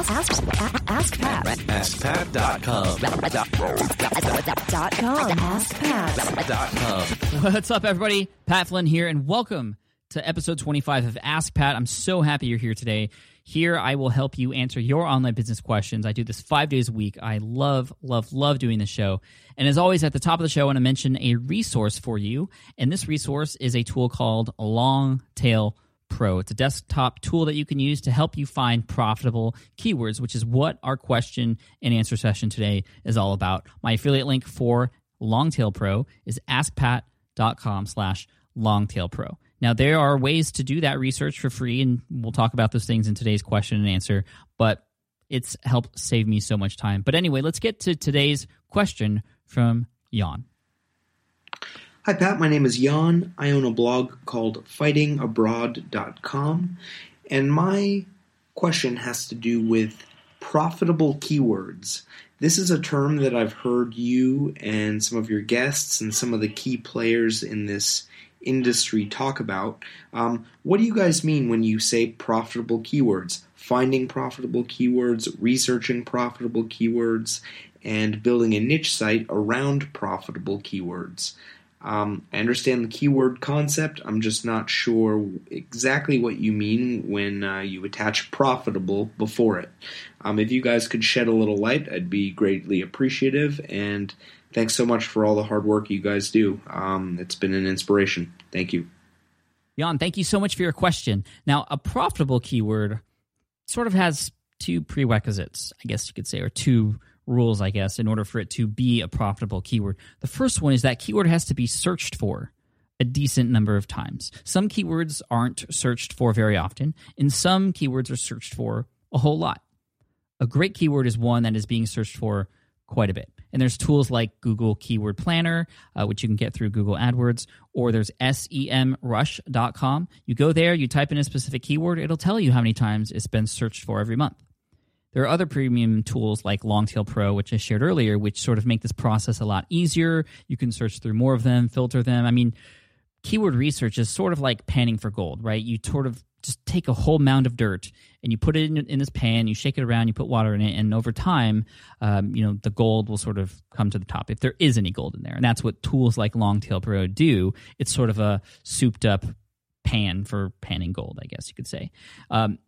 Ask, ask, ask Pat. AskPat.com. Dot com. Ask Pat. Dot com. What's up, everybody? Pat Flynn here, and welcome to episode 25 of Ask Pat. I'm so happy you're here today. Here, I will help you answer your online business questions. I do this five days a week. I love, love, love doing this show. And as always, at the top of the show, I want to mention a resource for you. And this resource is a tool called Longtail Pro. It's a desktop tool that you can use to help you find profitable keywords, which is what our question and answer session today is all about. My affiliate link for Longtail Pro is askpat.com slash longtailpro. Now, there are ways to do that research for free, and we'll talk about those things in today's question and answer, but it's helped save me so much time. But anyway, let's get to today's question from Jan. Hi, Pat. My name is Jan. I own a blog called fightingabroad.com, and my question has to do with profitable keywords. This is a term that I've heard you and some of your guests and some of the key players in this industry talk about. Um, what do you guys mean when you say profitable keywords? Finding profitable keywords, researching profitable keywords, and building a niche site around profitable keywords. Um, I understand the keyword concept. I'm just not sure exactly what you mean when uh, you attach profitable before it. Um, if you guys could shed a little light, I'd be greatly appreciative. And thanks so much for all the hard work you guys do. Um, it's been an inspiration. Thank you. Jan, thank you so much for your question. Now, a profitable keyword sort of has two prerequisites, I guess you could say, or two rules, I guess, in order for it to be a profitable keyword. The first one is that keyword has to be searched for a decent number of times. Some keywords aren't searched for very often, and some keywords are searched for a whole lot. A great keyword is one that is being searched for quite a bit. And there's tools like Google Keyword Planner, uh, which you can get through Google AdWords, or there's semrush.com. You go there, you type in a specific keyword, it'll tell you how many times it's been searched for every month. There are other premium tools like Longtail Pro, which I shared earlier, which sort of make this process a lot easier. You can search through more of them, filter them. I mean, keyword research is sort of like panning for gold, right? You sort of just take a whole mound of dirt and you put it in, in this pan, you shake it around, you put water in it, and over time, um, you know, the gold will sort of come to the top if there is any gold in there. And that's what tools like Longtail Pro do. It's sort of a souped up pan for panning gold, I guess you could say. Um,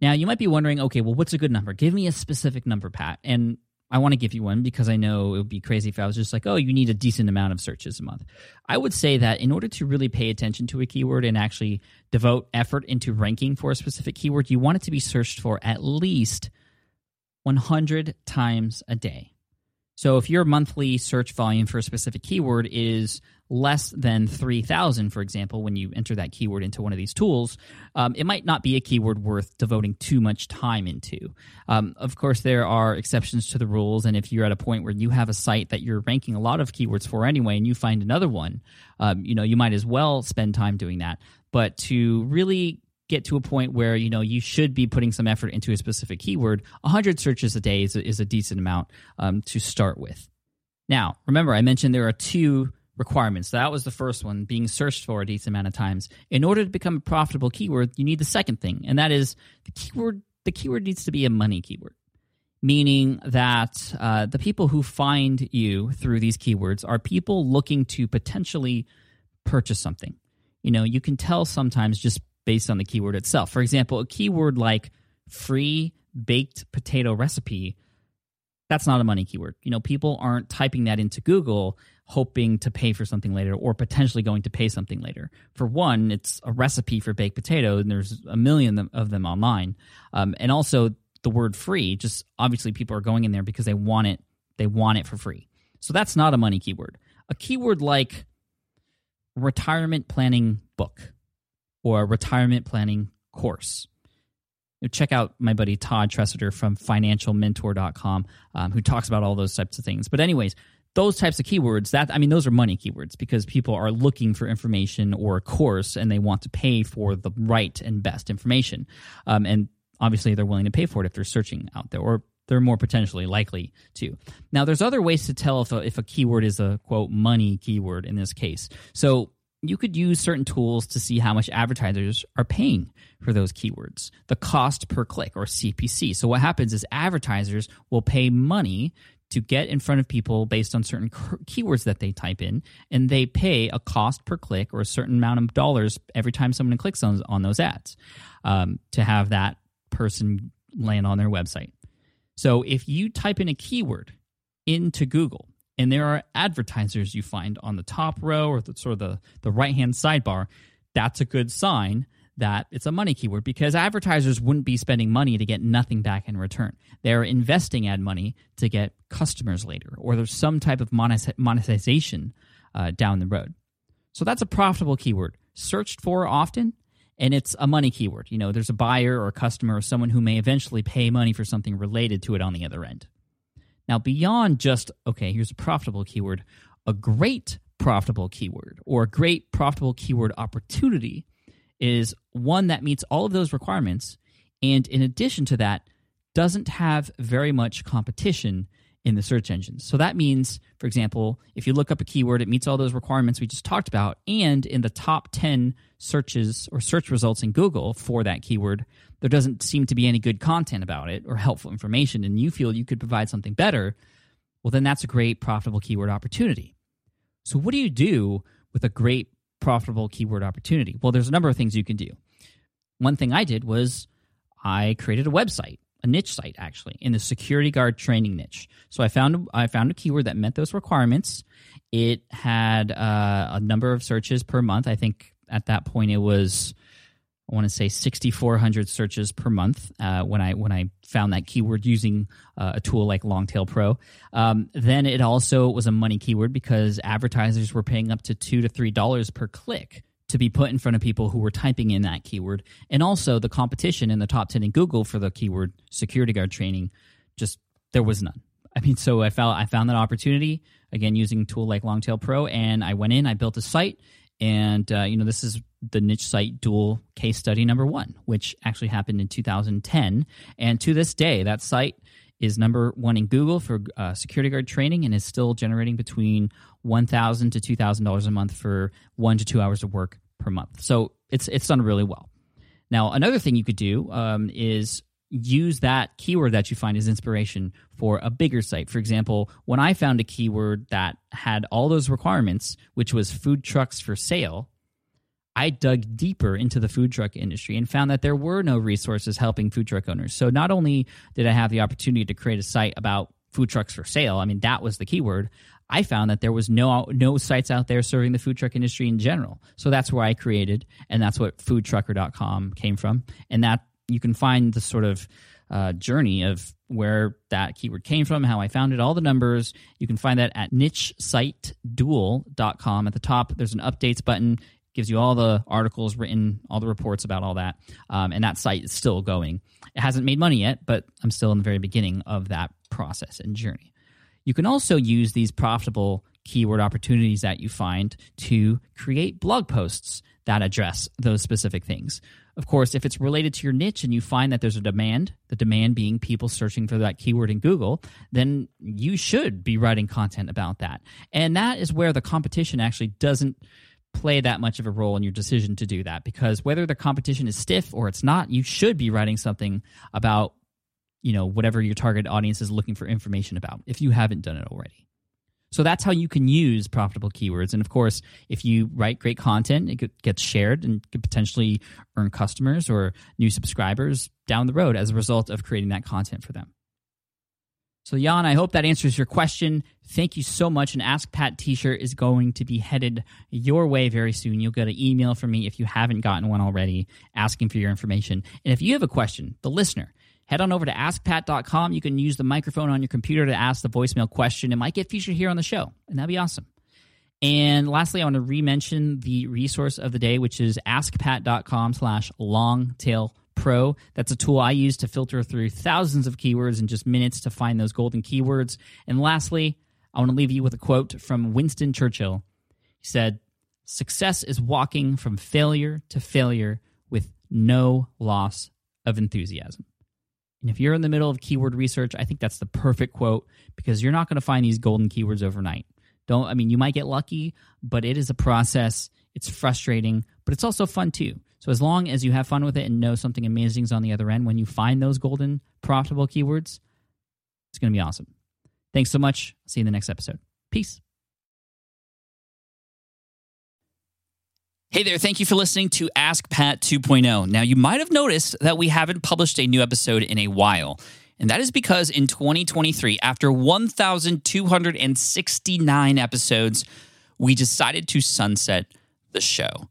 now, you might be wondering, okay, well, what's a good number? Give me a specific number, Pat. And I want to give you one because I know it would be crazy if I was just like, oh, you need a decent amount of searches a month. I would say that in order to really pay attention to a keyword and actually devote effort into ranking for a specific keyword, you want it to be searched for at least 100 times a day. So if your monthly search volume for a specific keyword is less than 3,000, for example, when you enter that keyword into one of these tools, um, it might not be a keyword worth devoting too much time into. Um, of course, there are exceptions to the rules, and if you're at a point where you have a site that you're ranking a lot of keywords for anyway, and you find another one, um, you know, you might as well spend time doing that. But to really get to a point where you know you should be putting some effort into a specific keyword 100 searches a day is a, is a decent amount um, to start with now remember i mentioned there are two requirements that was the first one being searched for a decent amount of times in order to become a profitable keyword you need the second thing and that is the keyword the keyword needs to be a money keyword meaning that uh, the people who find you through these keywords are people looking to potentially purchase something you know you can tell sometimes just based on the keyword itself. For example, a keyword like free baked potato recipe, that's not a money keyword. You know, people aren't typing that into Google hoping to pay for something later or potentially going to pay something later. For one, it's a recipe for baked potato, and there's a million of them online. Um, and also, the word free, just obviously people are going in there because they want it. They want it for free. So that's not a money keyword. A keyword like retirement planning book or retirement planning course. check out my buddy Todd Tresidder from financialmentor.com um, who talks about all those types of things. But, anyways, those types of keywords that i mean those are money keywords because people are looking for information or a course and they want to pay for the right and best information. Um, and obviously they're willing to pay for it if they're searching out there or they're more potentially likely to. Now there's other ways to tell if a, if a keyword is a quote money keyword in this case. So you could use certain tools to see how much advertisers are paying for those keywords, the cost per click or CPC. So, what happens is advertisers will pay money to get in front of people based on certain keywords that they type in, and they pay a cost per click or a certain amount of dollars every time someone clicks on, on those ads um, to have that person land on their website. So, if you type in a keyword into Google, and there are advertisers you find on the top row or the sort of the, the right hand sidebar, that's a good sign that it's a money keyword because advertisers wouldn't be spending money to get nothing back in return. They're investing ad money to get customers later, or there's some type of monetization uh, down the road. So that's a profitable keyword, searched for often, and it's a money keyword. You know, there's a buyer or a customer or someone who may eventually pay money for something related to it on the other end. Now, beyond just, okay, here's a profitable keyword, a great profitable keyword or a great profitable keyword opportunity is one that meets all of those requirements. And in addition to that, doesn't have very much competition in the search engines. So that means, for example, if you look up a keyword, it meets all those requirements we just talked about, and in the top 10 searches or search results in Google for that keyword, there doesn't seem to be any good content about it or helpful information, and you feel you could provide something better, well, then that's a great profitable keyword opportunity. So, what do you do with a great profitable keyword opportunity? Well, there's a number of things you can do. One thing I did was I created a website a niche site actually in the security guard training niche. So I found I found a keyword that met those requirements. It had uh, a number of searches per month. I think at that point it was I want to say 6,400 searches per month uh, when I when I found that keyword using uh, a tool like Longtail Pro. Um, then it also was a money keyword because advertisers were paying up to two to three dollars per click to be put in front of people who were typing in that keyword. And also the competition in the top 10 in Google for the keyword security guard training, just there was none. I mean, so I found I found that opportunity again using a tool like Longtail Pro, and I went in, I built a site, and uh, you know this is the niche site duel case study number one, which actually happened in 2010, and to this day that site is number one in Google for uh, security guard training and is still generating between $1,000 to two thousand dollars a month for one to two hours of work per month. So it's it's done really well. Now another thing you could do um, is use that keyword that you find as inspiration for a bigger site. For example, when I found a keyword that had all those requirements, which was food trucks for sale, I dug deeper into the food truck industry and found that there were no resources helping food truck owners. So not only did I have the opportunity to create a site about food trucks for sale, I mean that was the keyword. I found that there was no no sites out there serving the food truck industry in general. So that's where I created, and that's what foodtrucker.com came from. And that you can find the sort of uh, journey of where that keyword came from, how I found it, all the numbers. You can find that at nichesiteduel.com. At the top, there's an updates button gives you all the articles written, all the reports about all that. Um, and that site is still going. It hasn't made money yet, but I'm still in the very beginning of that process and journey. You can also use these profitable keyword opportunities that you find to create blog posts that address those specific things. Of course, if it's related to your niche and you find that there's a demand, the demand being people searching for that keyword in Google, then you should be writing content about that. And that is where the competition actually doesn't play that much of a role in your decision to do that because whether the competition is stiff or it's not, you should be writing something about you know whatever your target audience is looking for information about if you haven't done it already. So that's how you can use profitable keywords. And of course, if you write great content, it gets shared and could potentially earn customers or new subscribers down the road as a result of creating that content for them. So, Jan, I hope that answers your question. Thank you so much. An Ask Pat t shirt is going to be headed your way very soon. You'll get an email from me if you haven't gotten one already asking for your information. And if you have a question, the listener, head on over to askpat.com. You can use the microphone on your computer to ask the voicemail question. It might get featured here on the show, and that'd be awesome. And lastly, I want to re-mention the resource of the day, which is askpat.com slash longtail Pro. That's a tool I use to filter through thousands of keywords in just minutes to find those golden keywords. And lastly, I want to leave you with a quote from Winston Churchill. He said, Success is walking from failure to failure with no loss of enthusiasm. And if you're in the middle of keyword research, I think that's the perfect quote because you're not going to find these golden keywords overnight. Don't, I mean, you might get lucky, but it is a process It's frustrating, but it's also fun too. So as long as you have fun with it and know something amazing is on the other end when you find those golden profitable keywords, it's going to be awesome. Thanks so much. See you in the next episode. Peace. Hey there, thank you for listening to Ask Pat 2.0. Now, you might have noticed that we haven't published a new episode in a while. And that is because in 2023, after 1,269 episodes, we decided to sunset the show.